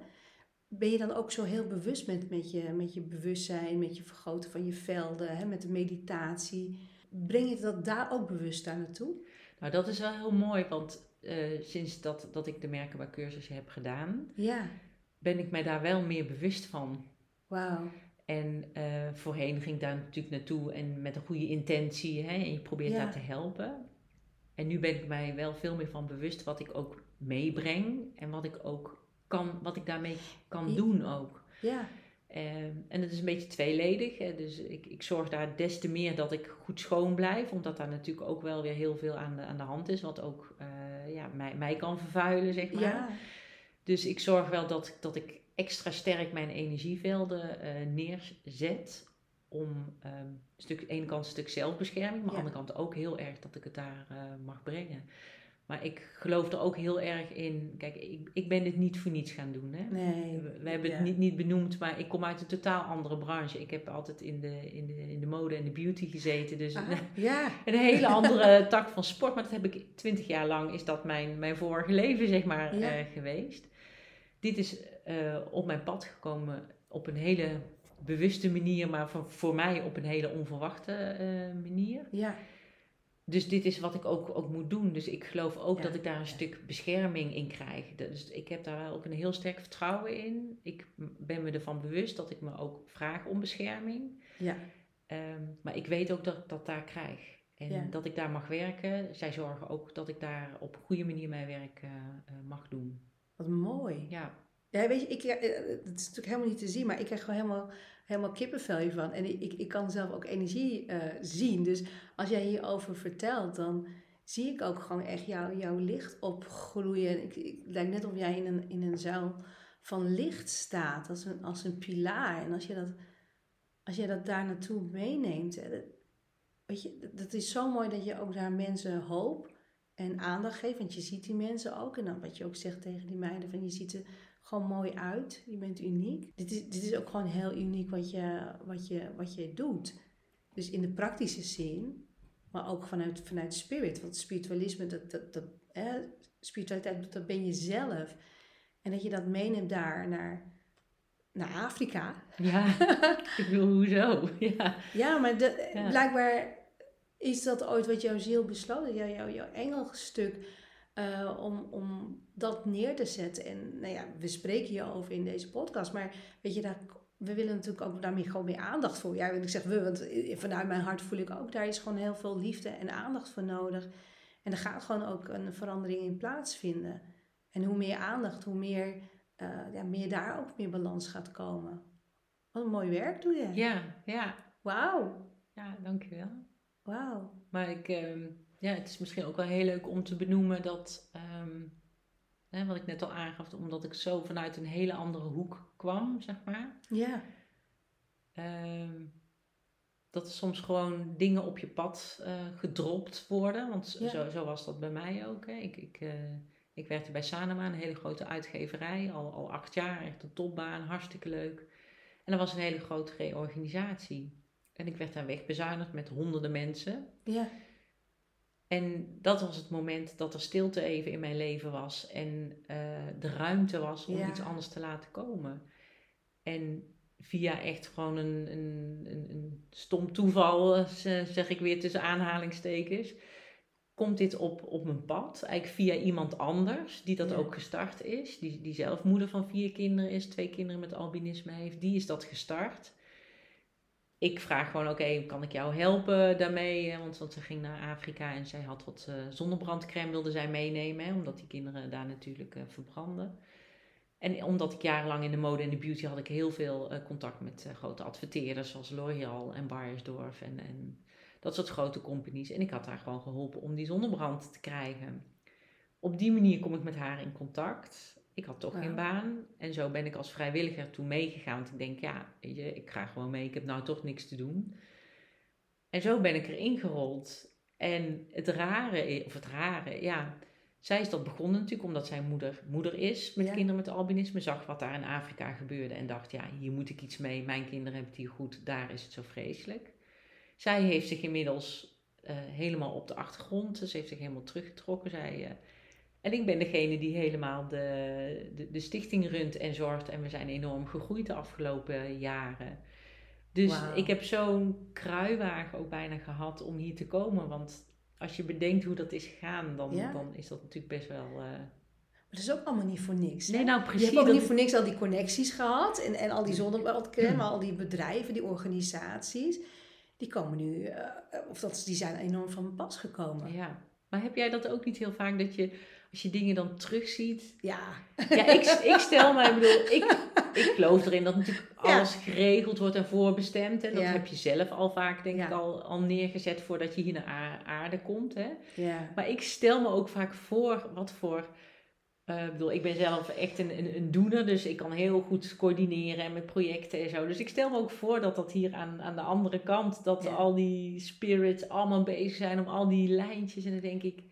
Ben je dan ook zo heel bewust met, met, je, met je bewustzijn, met je vergroten van je velden, hè, met de meditatie? Breng je dat daar ook bewust daar naartoe? nou dat is wel heel mooi, want eh, sinds dat, dat ik de merkenbaar cursus heb gedaan, Ja, ben ik mij daar wel meer bewust van. wauw. En eh, voorheen ging ik daar natuurlijk naartoe en met een goede intentie hè, en je probeert Ja. daar te helpen. En nu ben ik mij wel veel meer van bewust wat ik ook meebreng en wat ik ook kan, wat ik daarmee kan doen ook. Ja, Ehm, en het is een beetje tweeledig. Hè? Dus ik, ik zorg daar des te meer dat ik goed schoon blijf. Omdat daar natuurlijk ook wel weer heel veel aan de, aan de hand is. Wat ook eh, ja, mij, mij kan vervuilen, zeg maar. ja, Dus ik zorg wel dat, dat ik extra sterk mijn energievelden eh, neerzet. Om ehm, een stuk, aan de ene kant een stuk zelfbescherming. Maar aan de andere kant ook heel erg dat ik het daar eh, mag brengen. Maar ik geloof er ook heel erg in. Kijk, ik, ik ben dit niet voor niets gaan doen. Hè? nee. We, we hebben ja. het niet, niet benoemd, maar ik kom uit een totaal andere branche. Ik heb altijd in de, in de, in de mode en de beauty gezeten. Dus Ah, [laughs] een, ja, een hele [laughs] andere tak van sport. Maar dat heb ik twintig jaar lang, is dat mijn, mijn vorige leven, zeg maar, Ja. eh, geweest. Dit is eh, op mijn pad gekomen op een hele bewuste manier, maar voor, voor mij op een hele onverwachte eh, manier. ja, Dus dit is wat ik ook, ook moet doen. Dus ik geloof ook Ja, dat ik daar een ja. stuk bescherming in krijg. Dus ik heb daar ook een heel sterk vertrouwen in. Ik ben me ervan bewust dat ik me ook vraag om bescherming. ja. Ehm, maar ik weet ook dat ik dat daar krijg. En Ja. dat ik daar mag werken. Zij zorgen ook dat ik daar op een goede manier mijn werk eh, eh, mag doen. Wat mooi. Ja, Ja, weet je, ik, eh, het is natuurlijk helemaal niet te zien, maar ik krijg gewoon helemaal, helemaal kippenvel hiervan. En ik, ik kan zelf ook energie eh, zien. Dus als jij hierover vertelt, dan zie ik ook gewoon echt jou, jouw licht opgroeien. Ik, ik, lijkt net of jij in een, in een zuil van licht staat, als een, als een pilaar. En als je dat, als je dat daar naartoe meeneemt, dat, weet je, dat- is zo mooi dat je ook daar mensen hoop en aandacht geeft. Want je ziet die mensen ook. En dan wat je ook zegt tegen die meiden, van je ziet er gewoon mooi uit. Je bent uniek. Dit is, dit is ook gewoon heel uniek wat je, wat, je, wat je doet. Dus in de praktische zin, maar ook vanuit, vanuit spirit. Want spiritualisme, dat, dat, dat, hè, spiritualiteit, dat ben je zelf. En dat je dat meeneemt daar naar, naar Afrika. Ja, [laughs] ik bedoel, hoezo? Ja, ja maar de, blijkbaar is dat ooit wat jouw ziel besloten, jouw, jouw, jouw engelstuk, uh, om, om dat neer te zetten. En nou ja, we spreken hierover in deze podcast, maar weet je, daar, we willen natuurlijk ook daarmee gewoon meer aandacht voor. Ja, ik zeg we, want vanuit mijn hart voel ik ook, daar is gewoon heel veel liefde en aandacht voor nodig. En er gaat gewoon ook een verandering in plaatsvinden. En hoe meer aandacht, hoe meer, uh, ja, meer daar ook meer balans gaat komen. Wat een mooi werk doe je. Ja, ja. Wauw. Ja, dankjewel. Wauw. Maar ik, uh, ja, het is misschien ook wel heel leuk om te benoemen dat, um, hè, wat ik net al aangaf, omdat ik zo vanuit een hele andere hoek kwam, zeg maar. Ja. Um, dat er soms gewoon dingen op je pad uh, gedropt worden. Want zo, zo was dat bij mij ook. Hè. Ik, ik, uh, ik werkte bij Sanema, een hele grote uitgeverij, al, al acht jaar, echt een topbaan, hartstikke leuk. En dat was een hele grote reorganisatie. En ik werd daar wegbezuinigd met honderden mensen. Ja. En dat was het moment dat er stilte even in mijn leven was en uh, de ruimte was om iets anders te laten komen. En via echt gewoon een, een, een, een stom toeval, eh, zeg ik weer tussen aanhalingstekens, komt dit op, op mijn pad. Eigenlijk via iemand anders die dat ook gestart is. Die, die zelf moeder van vier kinderen is, twee kinderen met albinisme heeft. Die is dat gestart. Ik vraag gewoon, oké, kan ik jou helpen daarmee? Want, want ze ging naar Afrika en zij had wat uh, zonnebrandcrème wilde zij meenemen. Hè, omdat die kinderen daar natuurlijk uh, verbranden. En omdat ik jarenlang in de mode en de beauty had ik heel veel contact met grote adverteerders zoals L'Oreal en Bayersdorf en, en dat soort grote companies. En ik had haar gewoon geholpen om die zonnebrand te krijgen. Op die manier kom ik met haar in contact. Ik had toch geen baan. En zo ben ik als vrijwilliger toen meegegaan. Want ik denk, ja, weet je, ik ga gewoon mee. Ik heb nou toch niks te doen. En zo ben ik erin gerold. En het rare, of het rare, ja, zij is dat begonnen natuurlijk omdat zij moeder, moeder is met kinderen met albinisme. Zag wat daar in Afrika gebeurde en dacht, ja, hier moet ik iets mee. Mijn kinderen hebben het hier goed, daar is het zo vreselijk. Zij heeft zich inmiddels uh, helemaal op de achtergrond, ze heeft zich helemaal teruggetrokken. Zij, uh, en ik ben degene die helemaal de, de, de, stichting runt en zorgt. En we zijn enorm gegroeid de afgelopen jaren. Dus ik heb zo'n kruiwagen ook bijna gehad om hier te komen. Want als je bedenkt hoe dat is gegaan, dan, dan is dat natuurlijk best wel. Uh... Maar dat is ook allemaal niet voor niks. Nee, nou precies. Je hebt ook niet voor niks al die connecties gehad en, en al die zonnebrandcrème, al die bedrijven, die organisaties. Die komen nu, uh, of dat, die zijn enorm van pas gekomen. Ja, maar heb jij dat ook niet heel vaak dat je als je dingen dan terugziet. Ja. Ja, ik, ik stel mij, ik bedoel, [laughs] ik, ik geloof erin dat natuurlijk alles geregeld wordt en voorbestemd. En dat heb je zelf al vaak, denk ik, al, al neergezet voordat je hier naar aarde komt. Hè? Ja. Maar ik stel me ook vaak voor wat voor. Uh, ik bedoel, ik ben zelf echt een, een, een, doener, dus ik kan heel goed coördineren en met projecten en zo. Dus ik stel me ook voor dat dat hier aan, aan de andere kant, dat al die spirits allemaal bezig zijn om al die lijntjes. En dan denk ik,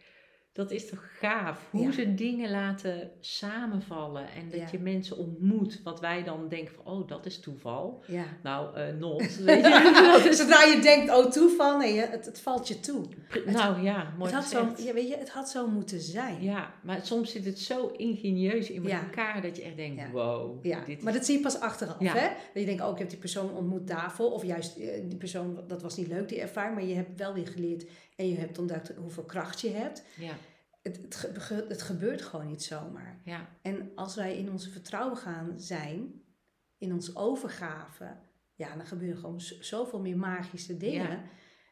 dat is toch gaaf? Hoe ze dingen laten samenvallen en dat je mensen ontmoet, wat wij dan denken van, oh, dat is toeval. Ja. Nou, uh, not. [laughs] Weet je? Zodra je denkt, oh, toeval, nee, het, het valt je toe. nou ja, mooi het had zo, weet je, het had zo moeten zijn. Ja, maar soms zit het zo ingenieus in elkaar dat je echt denkt, wow. Ja, dit maar dat zie je pas achteraf, hè? Dat je denkt, oh, ik heb die persoon ontmoet daarvoor, of juist eh, die persoon, dat was niet leuk, die ervaring, maar je hebt wel weer geleerd en je hebt ontdekt hoeveel kracht je hebt. Ja. Het, het, het gebeurt gewoon niet zomaar. Ja. En als wij in onze vertrouwen gaan zijn, in ons overgave, ja, dan gebeuren gewoon zoveel meer magische dingen. Ja.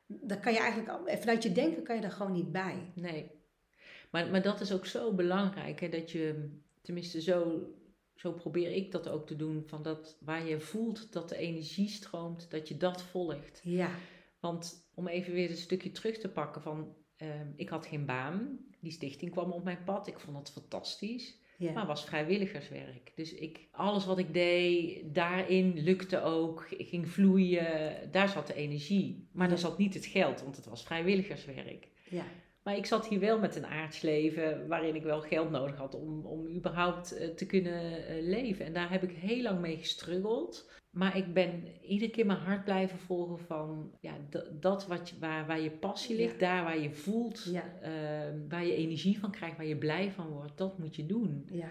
Dan kan je eigenlijk, vanuit je denken kan je daar gewoon niet bij. Nee. Maar, maar dat is ook zo belangrijk, hè, dat je, tenminste zo, zo probeer ik dat ook te doen, van dat waar je voelt dat de energie stroomt, dat je dat volgt. Ja. Want om even weer een stukje terug te pakken van, ehm, ik had geen baan. Die stichting kwam op mijn pad. Ik vond het fantastisch. Ja. Maar het was vrijwilligerswerk. Dus ik, alles wat ik deed, daarin lukte ook. Ik ging vloeien. Daar zat de energie. Maar daar zat niet het geld, want het was vrijwilligerswerk. Ja. Maar ik zat hier wel met een aardsleven waarin ik wel geld nodig had om, om überhaupt eh, te kunnen eh, leven. En daar heb ik heel lang mee gestruggeld. Maar ik ben iedere keer mijn hart blijven volgen van ja, dat wat waar, waar je passie ligt, daar waar je voelt, ehm, waar je energie van krijgt, waar je blij van wordt, dat moet je doen. Ja.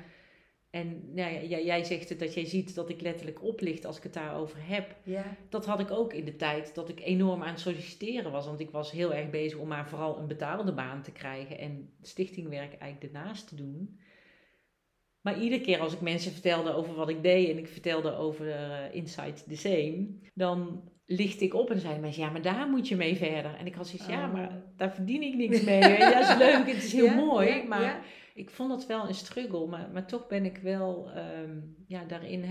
En nou ja, jij zegt het dat jij ziet dat ik letterlijk oplicht als ik het daarover heb. Ja. Dat had ik ook in de tijd dat ik enorm aan het solliciteren was. Want ik was heel erg bezig om maar vooral een betaalde baan te krijgen en stichtingwerk eigenlijk ernaast te doen. Maar iedere keer als ik mensen vertelde over wat ik deed en ik vertelde over uh, Inside the Same, dan licht ik op en zei mensen, ja, maar daar moet je mee verder. En ik had zoiets, ja, maar oh. daar verdien ik niks mee. ja, dat is leuk, het is heel mooi, maar ik vond dat wel een struggle. Maar, maar toch ben ik wel, ehm, ja, daarin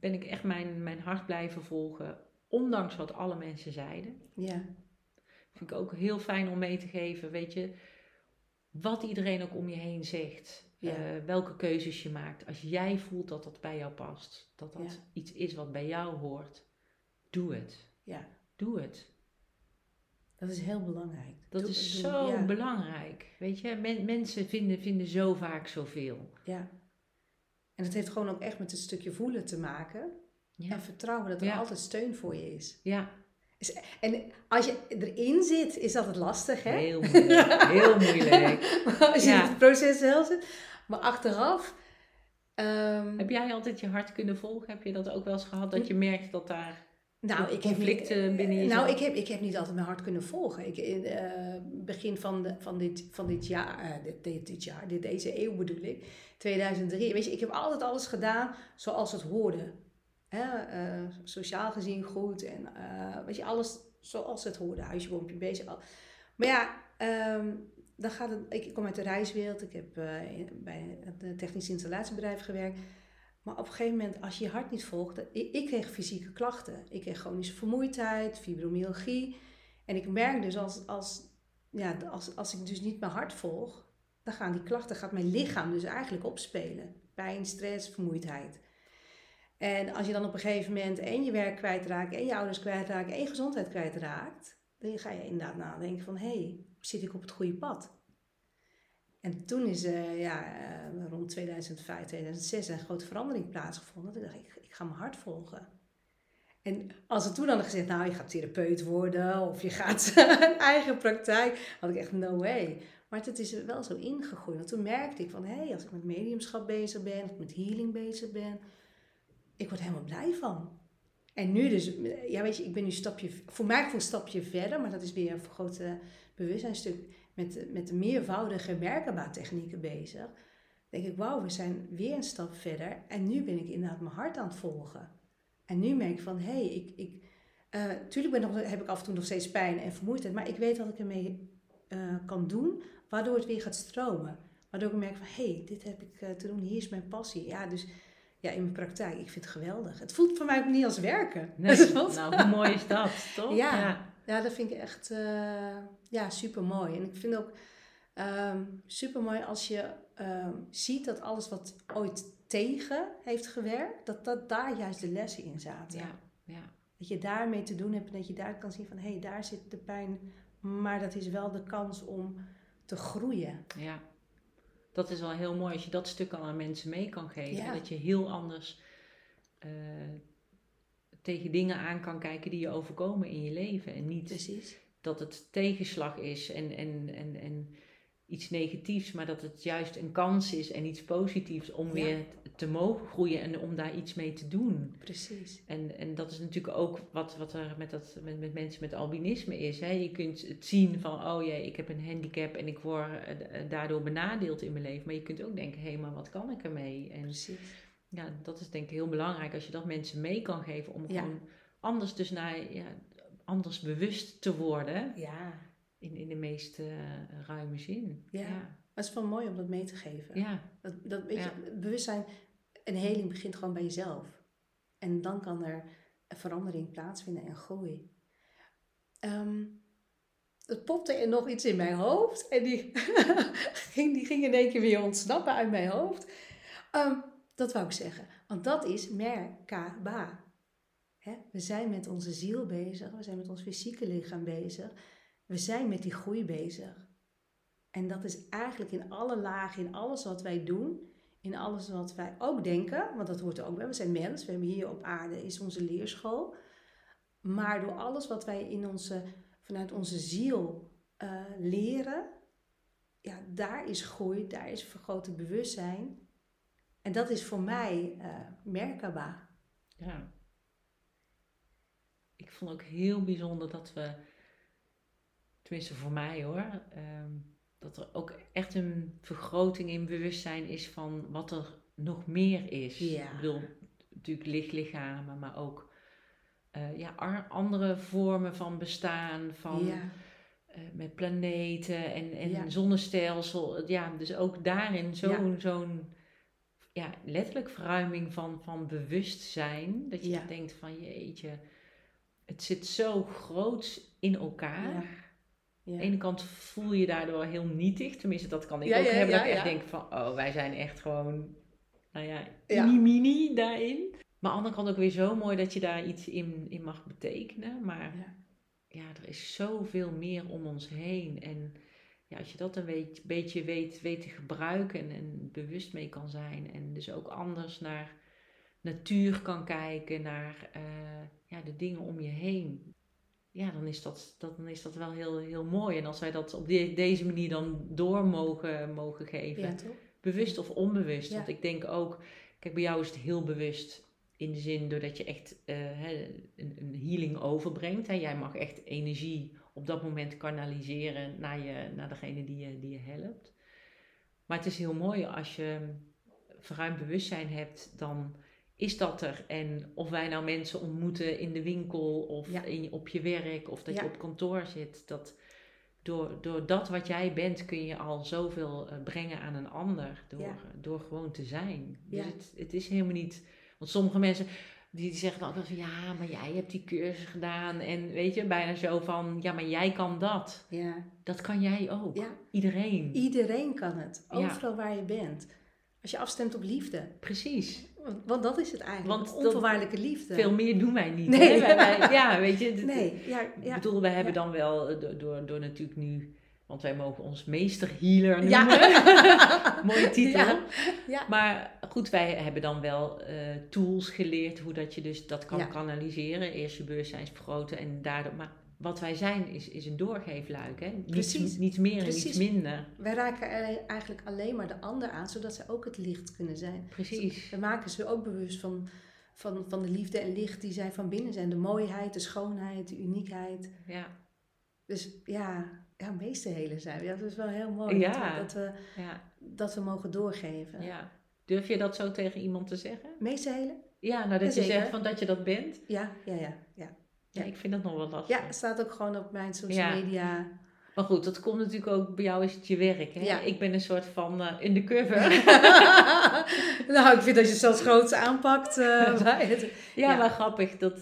ben ik echt mijn, mijn hart blijven volgen, ondanks wat alle mensen zeiden. Ja. Vind ik ook heel fijn om mee te geven, weet je, wat iedereen ook om je heen zegt. Eh, welke keuzes je maakt. Als jij voelt dat dat bij jou past, dat dat iets is wat bij jou hoort, doe het. Ja. Doe het. Dat is heel belangrijk. Dat is zo belangrijk. Weet je, mensen vinden, vinden zo vaak zoveel. Ja. En het heeft gewoon ook echt met het stukje voelen te maken. Ja. En vertrouwen dat er altijd steun voor je is. Ja. En als je erin zit, is dat het lastig, hè? Heel moeilijk. Heel moeilijk. [laughs] als je in het proces zelf zit. Maar achteraf... Um, heb jij altijd je hart kunnen volgen? Heb je dat ook wel eens gehad? Dat je merkt dat daar nou, ik heb niet, binnen je Nou, ik heb, ik heb niet altijd mijn hart kunnen volgen. Ik, in uh, begin van, de, van, dit, van dit jaar, uh, dit, dit, jaar, dit, deze eeuw bedoel ik, 2003. Weet je, ik heb altijd alles gedaan zoals het hoorde. Hè? Uh, sociaal gezien goed en weet je, alles zoals het hoorde. Huisje, boompje, bezig. Maar ja, um, dan gaat het, ik kom uit de reiswereld. Ik heb bij een technisch installatiebedrijf gewerkt. Maar op een gegeven moment, als je je hart niet volgt, ik, ik kreeg fysieke klachten. Ik kreeg chronische vermoeidheid, fibromyalgie. En ik merk dus als, als, ja, als, als ik dus niet mijn hart volg, dan gaan die klachten, gaat mijn lichaam dus eigenlijk opspelen. Pijn, stress, vermoeidheid. En als je dan op een gegeven moment en je werk kwijtraakt, en je ouders kwijtraakt, en je gezondheid kwijtraakt, dan ga je inderdaad nadenken van, hé, hey, zit ik op het goede pad? En toen is uh, ja, uh, rond 2005, 2006 een grote verandering plaatsgevonden. Toen dacht ik, ik ga mijn hart volgen. En als ze toen hadden gezegd, nou, je gaat therapeut worden of je gaat [laughs] een eigen praktijk, had ik echt no way. Maar het is wel zo ingegroeid. Want toen merkte ik van, hé, hey, als ik met mediumschap bezig ben, of met healing bezig ben, ik word helemaal blij van. En nu dus, ja weet je, ik ben nu een stapje, voor mij een stapje verder, maar dat is weer een grote bewustzijnstuk met, met de meervoudige merkenbaartechnieken bezig. denk ik, wauw, we zijn weer een stap verder. En nu ben ik inderdaad mijn hart aan het volgen. En nu merk ik van, hé, hey, ik, ik, uh, tuurlijk ben nog, heb ik af en toe nog steeds pijn en vermoeidheid. Maar ik weet wat ik ermee uh, kan doen, waardoor het weer gaat stromen. Waardoor ik merk van, hé, hey, dit heb ik uh, te doen, hier is mijn passie. Ja, dus ja, in mijn praktijk, ik vind het geweldig. Het voelt voor mij ook niet als werken. Nee, [laughs] nou, hoe mooi is dat, toch? ja. Ja, dat vind ik echt uh, ja, super mooi. En ik vind ook um, super mooi als je um, ziet dat alles wat ooit tegen heeft gewerkt, dat, dat daar juist de lessen in zaten. Ja, ja. Dat je daarmee te doen hebt en dat je daar kan zien van hé, hey, daar zit de pijn, maar dat is wel de kans om te groeien. Ja, dat is wel heel mooi als je dat stuk al aan mensen mee kan geven. Ja. Dat je heel anders uh, tegen dingen aan kan kijken die je overkomen in je leven. En niet Precies. dat het tegenslag is en, en, en, en iets negatiefs, maar dat het juist een kans is en iets positiefs om weer te mogen groeien en om daar iets mee te doen. Precies. En, en dat is natuurlijk ook wat, wat er met, dat, met, met mensen met albinisme is. Hè? Je kunt het zien van, oh jee, ik heb een handicap en ik word eh, daardoor benadeeld in mijn leven. Maar je kunt ook denken, hé, hey, maar wat kan ik ermee? En, Precies ja, dat is denk ik heel belangrijk als je dat mensen mee kan geven om gewoon anders dus naar, ja, anders bewust te worden. Ja. In, in de meest uh, ruime zin. Ja. ja. Het is wel mooi om dat mee te geven. Ja. Dat, dat, weet je, bewustzijn en heling begint gewoon bij jezelf. En dan kan er een verandering plaatsvinden en groei. Um, het popte er nog iets in mijn hoofd. En die, ging, [laughs] die ging in één keer weer ontsnappen uit mijn hoofd. Um, dat wou ik zeggen. Want dat is Merkaba. We zijn met onze ziel bezig. We zijn met ons fysieke lichaam bezig. We zijn met die groei bezig. En dat is eigenlijk in alle lagen, in alles wat wij doen, in alles wat wij ook denken, want dat hoort er ook bij. We zijn mens, we hebben hier op aarde is onze leerschool. Maar door alles wat wij in onze, vanuit onze ziel uh, leren, ja, daar is groei, daar is vergroten bewustzijn. En dat is voor mij uh, Merkaba. Ja. Ik vond ook heel bijzonder dat we, tenminste voor mij hoor, ehm, dat er ook echt een vergroting in bewustzijn is van wat er nog meer is. Ja. Ik bedoel, natuurlijk lichtlichamen, maar ook uh, ja, andere vormen van bestaan, van ja. uh, met planeten en, en Ja. zonnestelsel. Ja, dus ook daarin zo'n zo'n ja, letterlijk verruiming van, van bewustzijn. Dat je Ja. denkt van jeetje, het zit zo groot in elkaar. Ja. Aan Ja. de ene kant voel je daardoor heel nietig. Tenminste, dat kan ik Ja, ook ja, hebben. dat ik echt denk van, oh, wij zijn echt gewoon, nou ja, mini-mini daarin. Maar aan de andere kant ook weer zo mooi dat je daar iets in, in mag betekenen. Maar Ja. ja, er is zoveel meer om ons heen. En ja, als je dat een weet- beetje weet, weet te gebruiken en, en bewust mee kan zijn. En dus ook anders naar natuur kan kijken, naar eh, ja, de dingen om je heen. Ja, dan is dat, dat, dan is dat wel heel, heel mooi. En als wij dat op de- deze manier dan door mogen, mogen geven, Ja, bewust of onbewust. Ja. Want ik denk ook, kijk, bij jou is het heel bewust in de zin doordat je echt eh, een, een healing overbrengt. Hè. Jij mag echt energie op dat moment kanaliseren naar, je, naar degene die je, die je helpt. Maar het is heel mooi als je verruimd bewustzijn hebt, dan is dat er. En of wij nou mensen ontmoeten in de winkel of Ja. in, op je werk of dat Ja. je op kantoor zit, dat door, door dat wat jij bent kun je al zoveel eh, brengen aan een ander door, Ja. door gewoon te zijn. Dus het is helemaal niet. Want sommige mensen die, die zeggen dan ook wel van ja, maar jij hebt die cursus gedaan. En weet je, bijna zo van ja, maar jij kan dat. Ja. Dat kan jij ook. Ja. Iedereen. Iedereen kan het, Ja. overal waar je bent. Als je afstemt op liefde. Precies. Want, want dat is het eigenlijk, Want onvoorwaardelijke liefde. Veel meer doen wij niet. Nee. hè? Wij- wij- ja, weet je. Nee, ja, Ik bedoel, wij hebben dan wel eh, door, door, natuurlijk nu, want wij mogen ons meesterhealer Ja. noemen. [laughs] Mooie titel. Maar goed, wij hebben dan wel eh, tools geleerd hoe dat je dus dat kan Ja. kanaliseren. Eerst je bewustzijn vergroten en daardoor. Maar wat wij zijn is, is een doorgeefluik. Hè? Niets, Precies. niets meer en niets minder. Wij raken eigenlijk alleen maar de ander aan, zodat zij ook het licht kunnen zijn. Precies. We maken ze ook bewust van, van, van de liefde en licht die zij van binnen zijn. De mooiheid, de schoonheid, de uniekheid. Ja, Dus ja, ja meesterhelen zijn we. Ja, dat is wel heel mooi Ja. dat, we, dat, we, ja, dat we mogen doorgeven. ja. Durf je dat zo tegen iemand te zeggen? Meesterhelen? Ja, nou dat je Jazeker. zegt van dat je dat bent. Ja, ja, ja. ja. Ja, Ja. ik vind dat nog wel lastig. Ja, het staat ook gewoon op mijn social Ja. media. Maar goed, dat komt natuurlijk ook bij jou is het je werk. Hè? Ja. Ik ben een soort van uh, undercover. [laughs] [laughs] nou, ik vind dat je zelfs groots aanpakt. eh, [laughs] ja, Ja. maar grappig. Dat,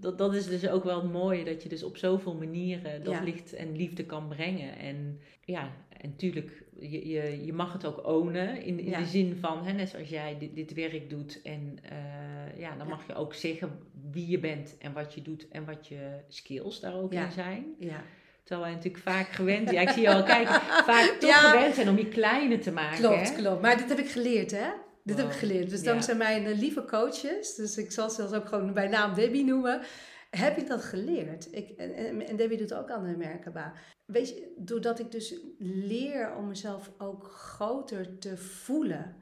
dat, dat is dus ook wel het mooie. Dat je dus op zoveel manieren dat Ja. licht en liefde kan brengen. En ja, en tuurlijk, je, je, je mag het ook ownen. In, in Ja. de zin van, hè, net zoals jij dit, dit werk doet. En eh, ja, dan Ja. mag je ook zeggen wie je bent en wat je doet. En wat je skills daar ook Ja. in zijn. ja. Terwijl wij natuurlijk vaak gewend ja, ik zie je al kijken, [laughs] vaak toch gewend zijn om je kleiner te maken. Klopt, hè? klopt. Maar dit heb ik geleerd, hè? Dit heb ik geleerd. Dus dankzij mijn eh, lieve coaches, dus ik zal ze zelfs ook gewoon bij naam Debbie noemen, heb ik dat geleerd. Ik, en, en, Debbie doet ook aan de Merkaba. Weet je, doordat ik dus leer om mezelf ook groter te voelen.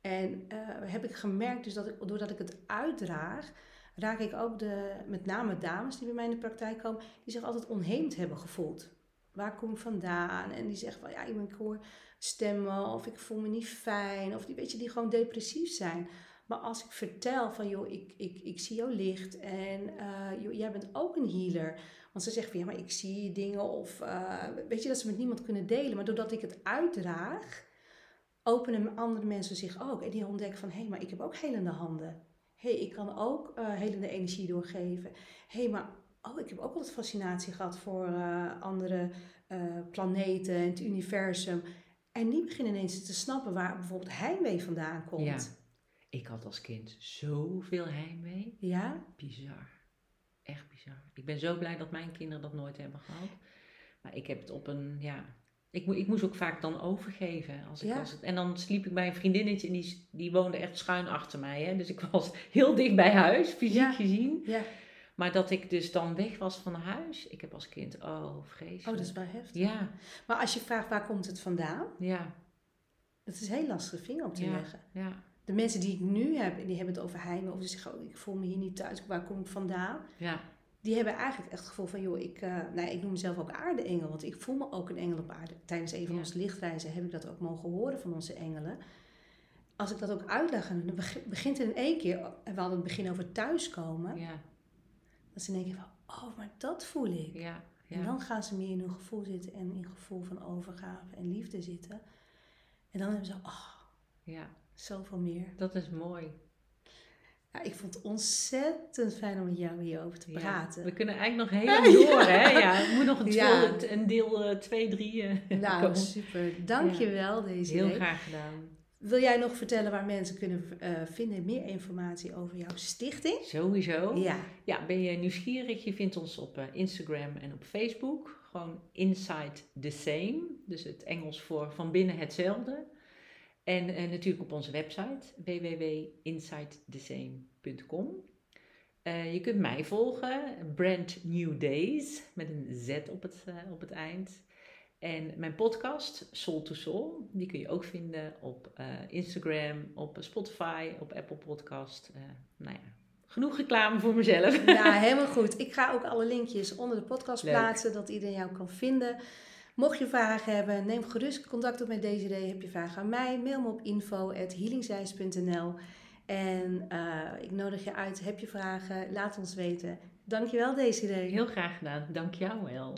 En eh, heb ik gemerkt, dus dat ik, doordat ik het uitdraag, raak ik ook de, met name dames die bij mij in de praktijk komen, die zich altijd onheemd hebben gevoeld. Waar kom ik vandaan? En die zeggen van ja, ik hoor stemmen of ik voel me niet fijn of die, weet je, die gewoon depressief zijn. Maar als ik vertel van joh, ik, ik, ik zie jouw licht en eh, joh, jij bent ook een healer. Want ze zeggen van ja, maar ik zie dingen of eh, weet je dat ze met niemand kunnen delen. Maar doordat ik het uitdraag, openen andere mensen zich ook. En die ontdekken van hé, hey, maar ik heb ook helende handen. Hé, hey, ik kan ook eh, helende energie doorgeven. Hé, hey, maar oh, ik heb ook altijd fascinatie gehad voor andere planeten en het universum. En die beginnen ineens te snappen waar bijvoorbeeld heimwee vandaan komt. Ja. Ik had als kind zoveel heimwee. Ja? Bizar. Echt bizar. Ik ben zo blij dat mijn kinderen dat nooit hebben gehad. Maar ik heb het op een, ja, ik, mo- ik moest ook vaak dan overgeven. Als ik Ja. was het, en dan sliep ik bij een vriendinnetje en die, die woonde echt schuin achter mij. Hè? Dus ik was heel dicht bij huis, fysiek Ja. gezien. Ja. Maar dat ik dus dan weg was van huis. Ik heb als kind, oh vreselijk. Oh, dat is wel heftig. Ja, Maar als je vraagt waar komt het vandaan, ja, dat is heel lastig vinger op te ja, leggen. ja, De mensen die ik nu heb, die hebben het over heimwee, of ze zeggen, oh, ik voel me hier niet thuis, waar kom ik vandaan? ja, Die hebben eigenlijk echt het gevoel van, joh, ik, eh, nou, ik noem mezelf ook aardeengel, want ik voel me ook een engel op aarde. Tijdens een van Ja. onze lichtreizen heb ik dat ook mogen horen van onze engelen. Als ik dat ook uitleg, dan beg- begint het in één keer, en we hadden het begin over thuiskomen, ja, dat ze denken van, oh, maar dat voel ik. ja, En dan gaan ze meer in hun gevoel zitten en in gevoel van overgave en liefde zitten. En dan hebben ze, oh, ja. Zoveel meer. Dat is mooi. Ja, ik vond het ontzettend fijn om met jou hierover te Ja. praten. We kunnen eigenlijk nog [laughs] heel lang door, hè? Ja, het moet nog een, Ja. deel- een deel 2, 3 [laughs] Nou, komen. super. Dankjewel, deze Heel graag gedaan. Wil jij nog vertellen waar mensen kunnen eh, vinden meer informatie over jouw stichting? Sowieso. Ja, Ja, ben je nieuwsgierig? Je vindt ons op eh, Instagram en op Facebook. Gewoon Inside the Same. Dus het Engels voor van binnen hetzelfde. En eh, natuurlijk op onze website www.insidethesame.com. Eh, je kunt mij volgen, Brand New Days, met een Z op het, eh, op het eind. En mijn podcast, Soul to Soul, die kun je ook vinden op Instagram, op Spotify, op Apple Podcast. Nou ja, genoeg reclame voor mezelf. nou [laughs] helemaal goed. Ik ga ook alle linkjes onder de podcast Leuk. plaatsen, dat iedereen jou kan vinden. Mocht je vragen hebben, neem gerust contact op met Desiree. Heb je vragen aan mij, mail me op info.healingzeis.nl En eh, ik nodig je uit, heb je vragen, laat ons weten. Dankjewel Desiree. Heel graag gedaan. Dank jou wel.